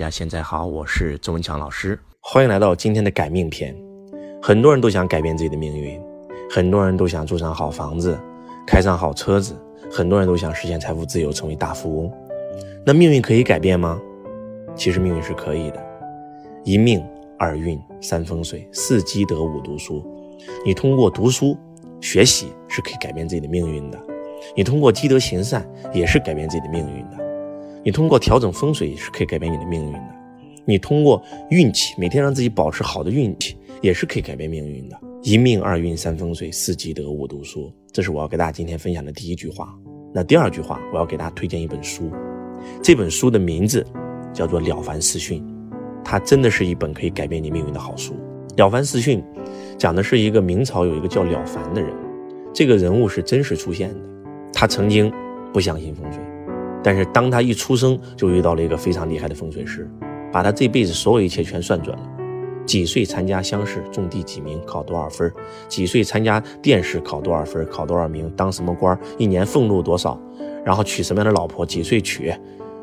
大家现在好，我是周文强老师，欢迎来到今天的改命篇。很多人都想改变自己的命运，很多人都想住上好房子，开上好车子，很多人都想实现财富自由，成为大富翁。那命运可以改变吗？其实命运是可以的。一命二运三风水四积德五读书，你通过读书学习是可以改变自己的命运的。你通过积德行善也是改变自己的命运的。你通过调整风水是可以改变你的命运的，你通过运气每天让自己保持好的运气也是可以改变命运的。一命二运三风水四积德五读书，这是我要给大家今天分享的第一句话。那第二句话，我要给大家推荐一本书，这本书的名字叫做《了凡四训》，它真的是一本可以改变你命运的好书。《了凡四训》讲的是一个明朝有一个叫了凡的人，这个人物是真实出现的，他曾经不相信风水。但是当他一出生就遇到了一个非常厉害的风水师，把他这辈子所有一切全算准了。几岁参加乡试中第几名，考多少分？几岁参加殿试考多少分？考多少名？当什么官？一年俸禄多少？然后娶什么样的老婆？几岁娶？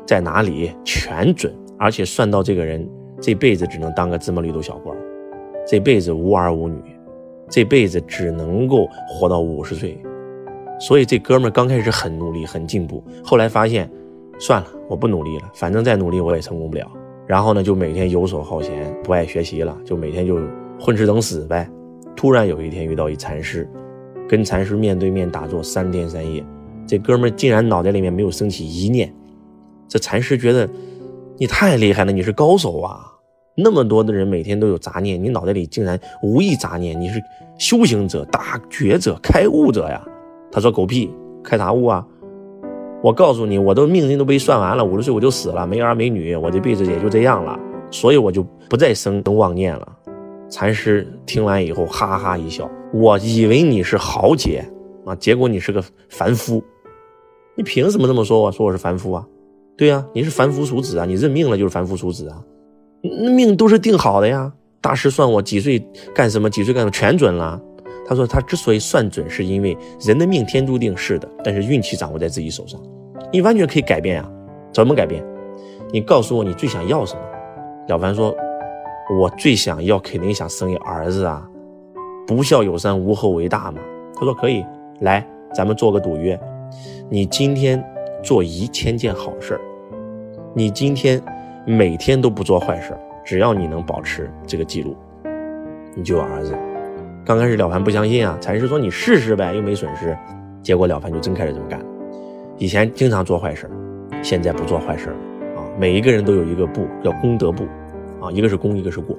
在哪里？全准，而且算到这个人这辈子只能当个芝麻绿豆小官，这辈子无儿无女，这辈子只能够活到五十岁。所以这哥们儿刚开始很努力，很进步，后来发现，算了，我不努力了，反正再努力我也成功不了。然后呢，就每天游手好闲，不爱学习了，就每天就混吃等死呗。突然有一天遇到一禅师，跟禅师面对面打坐三天三夜，这哥们儿竟然脑袋里面没有升起一念。这禅师觉得你太厉害了，你是高手啊！那么多的人每天都有杂念，你脑袋里竟然无一杂念，你是修行者、大觉者、开悟者呀！他说：“狗屁，开啥悟啊？我告诉你，我的命运都被算完了，五十岁我就死了，没儿没女，我这辈子也就这样了，所以我就不再生妄念了。”禅师听完以后哈哈一笑：“我以为你是豪杰啊，结果你是个凡夫，你凭什么这么说我？说我是凡夫啊？对呀，你是凡夫俗子啊，你认命了就是凡夫俗子啊，那命都是定好的呀。大师算我几岁干什么，几岁干什么，全准了。”他说：“他之所以算准，是因为人的命天注定是的，但是运气掌握在自己手上，你完全可以改变呀。怎么改变？你告诉我你最想要什么？”了凡说：“我最想要，肯定想生一儿子啊！不孝有三，无后为大嘛。”他说：“可以，来，咱们做个赌约，你今天做一千件好事你今天每天都不做坏事只要你能保持这个记录，你就有儿子。”刚开始了凡不相信啊，禅师说你试试呗，又没损失。结果了凡就真开始这么干。以前经常做坏事现在不做坏事了啊。每一个人都有一个簿，叫功德簿啊，一个是功，一个是过。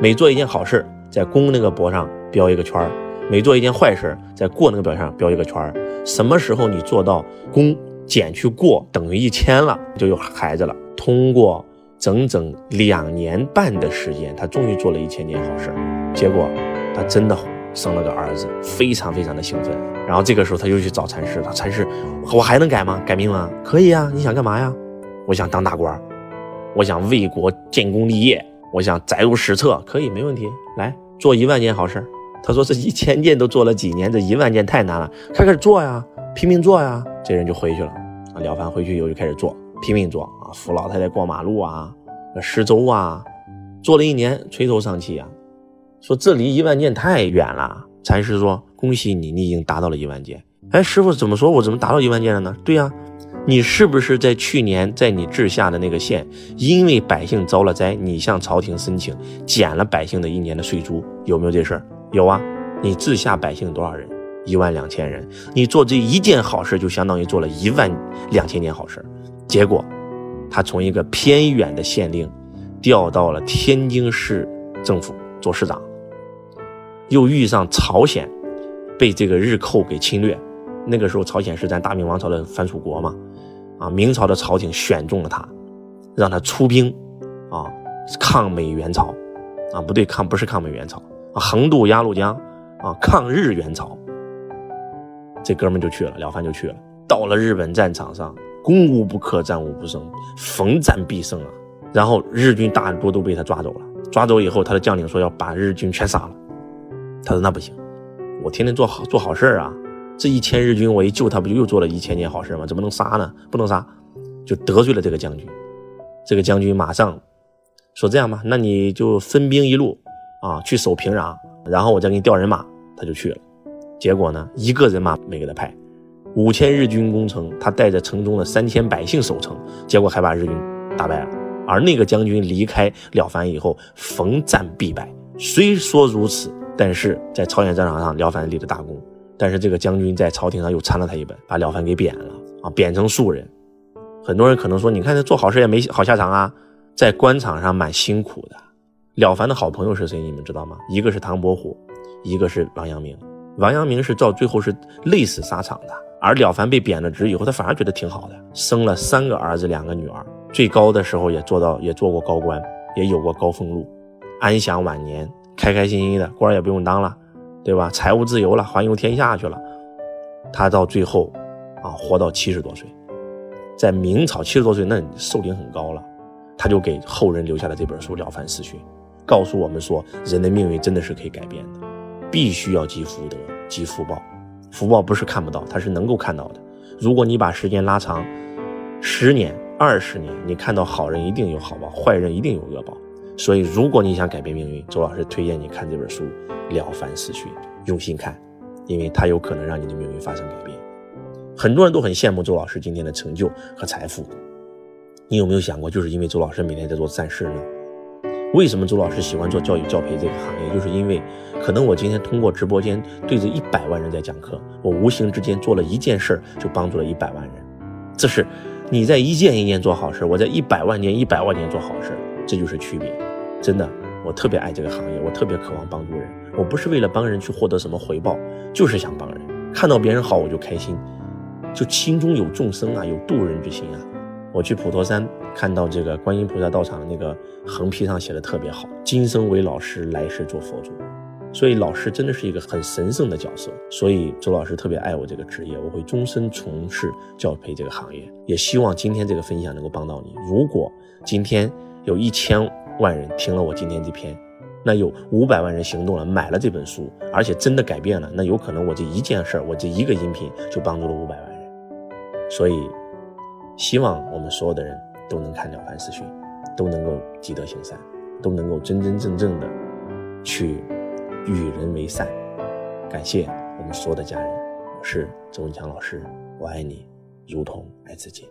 每做一件好事，在功那个簿上标一个圈每做一件坏事，在过那个表上标一个圈什么时候你做到功减去过等于一千了，就有孩子了。通过整整两年半的时间，他终于做了一千件好事结果他真的。生了个儿子，非常非常的兴奋。然后这个时候他又去找禅师他。禅师，我还能改吗？改命吗？可以啊。你想干嘛呀？我想当大官，我想为国建功立业，我想载入史册。可以，没问题。来做一万件好事。他说这一千件都做了几年，这一万件太难了。开始做呀，拼命做呀。这人就回去了。啊，了凡回去以后就开始做，拼命做啊，扶老太太过马路啊，施粥啊，做了一年，垂头丧气啊。说这离一万件太远了。禅师说：“恭喜你，你已经达到了一万件。”哎，师傅怎么说？我怎么达到一万件了呢？对呀，你是不是在去年在你治下的那个县，因为百姓遭了灾，你向朝廷申请减了百姓的一年的税租？有没有这事儿？有啊。你治下百姓多少人？一万两千人。你做这一件好事，就相当于做了一万两千件好事。结果，他从一个偏远的县令，调到了天津市政府做市长。又遇上朝鲜被这个日寇给侵略，那个时候朝鲜是咱大明王朝的藩属国嘛，啊，明朝的朝廷选中了他，让他出兵，啊，抗美援朝，啊，不对，抗不是抗美援朝，横渡鸭绿江，啊，抗日援朝。这哥们就去了，了凡就去了，到了日本战场上，攻无不克，战无不胜，逢战必胜啊。然后日军大多都被他抓走了，抓走以后，他的将领说要把日军全杀了。他说：“那不行，我天天做好做好事啊！这一千日军，我一救他，不就又做了一千件好事吗？怎么能杀呢？不能杀，就得罪了这个将军。这个将军马上说这样吧，那你就分兵一路啊，去守平壤，然后我再给你调人马。他就去了，结果呢，一个人马没给他派，五千日军攻城，他带着城中的三千百姓守城，结果还把日军打败了。而那个将军离开了凡以后，逢战必败。虽说如此，但是在朝鲜战场上，了凡立了大功。但是这个将军在朝廷上又参了他一本，把了凡给贬了啊，贬成庶人。很多人可能说，你看他做好事也没好下场啊，在官场上蛮辛苦的。了凡的好朋友是谁？你们知道吗？一个是唐伯虎，一个是王阳明。王阳明是到最后是累死沙场的，而了凡被贬了职以后，他反而觉得挺好的，生了三个儿子，两个女儿，最高的时候也做到也做过高官，也有过高俸禄，安享晚年，开开心心的，官也不用当了。对吧？财务自由了，环游天下去了。他到最后，啊，活到七十多岁，在明朝七十多岁，那寿龄很高了。他就给后人留下了这本书《了凡四训》，告诉我们说，人的命运真的是可以改变的，必须要积福德、积福报。福报不是看不到，它是能够看到的。如果你把时间拉长，十年、二十年，你看到好人一定有好报，坏人一定有恶报。所以，如果你想改变命运，周老师推荐你看这本书《了凡四训》，用心看，因为它有可能让你的命运发生改变。很多人都很羡慕周老师今天的成就和财富，你有没有想过，就是因为周老师每天在做善事呢？为什么周老师喜欢做教育教培这个行业？就是因为，可能我今天通过直播间对着一百万人在讲课，我无形之间做了一件事儿，就帮助了一百万人。这是你在一件一件做好事，我在一百万年一百万年做好事。这就是区别，真的，我特别爱这个行业，我特别渴望帮助人。我不是为了帮人去获得什么回报，就是想帮人。看到别人好，我就开心，就心中有众生啊，有渡人之心啊。我去普陀山看到这个观音菩萨道场的那个横批上写的特别好：今生为老师，来世做佛祖。所以老师真的是一个很神圣的角色。所以周老师特别爱我这个职业，我会终身从事教培这个行业。也希望今天这个分享能够帮到你。如果今天。有一千万人听了我今天这篇，那有五百万人行动了，买了这本书，而且真的改变了，那有可能我这一件事儿，我这一个音频就帮助了五百万人。所以，希望我们所有的人都能看《了凡四训》，都能够积德行善，都能够真真正正的去与人为善。感谢我们所有的家人，我是周文强老师，我爱你，如同爱自己。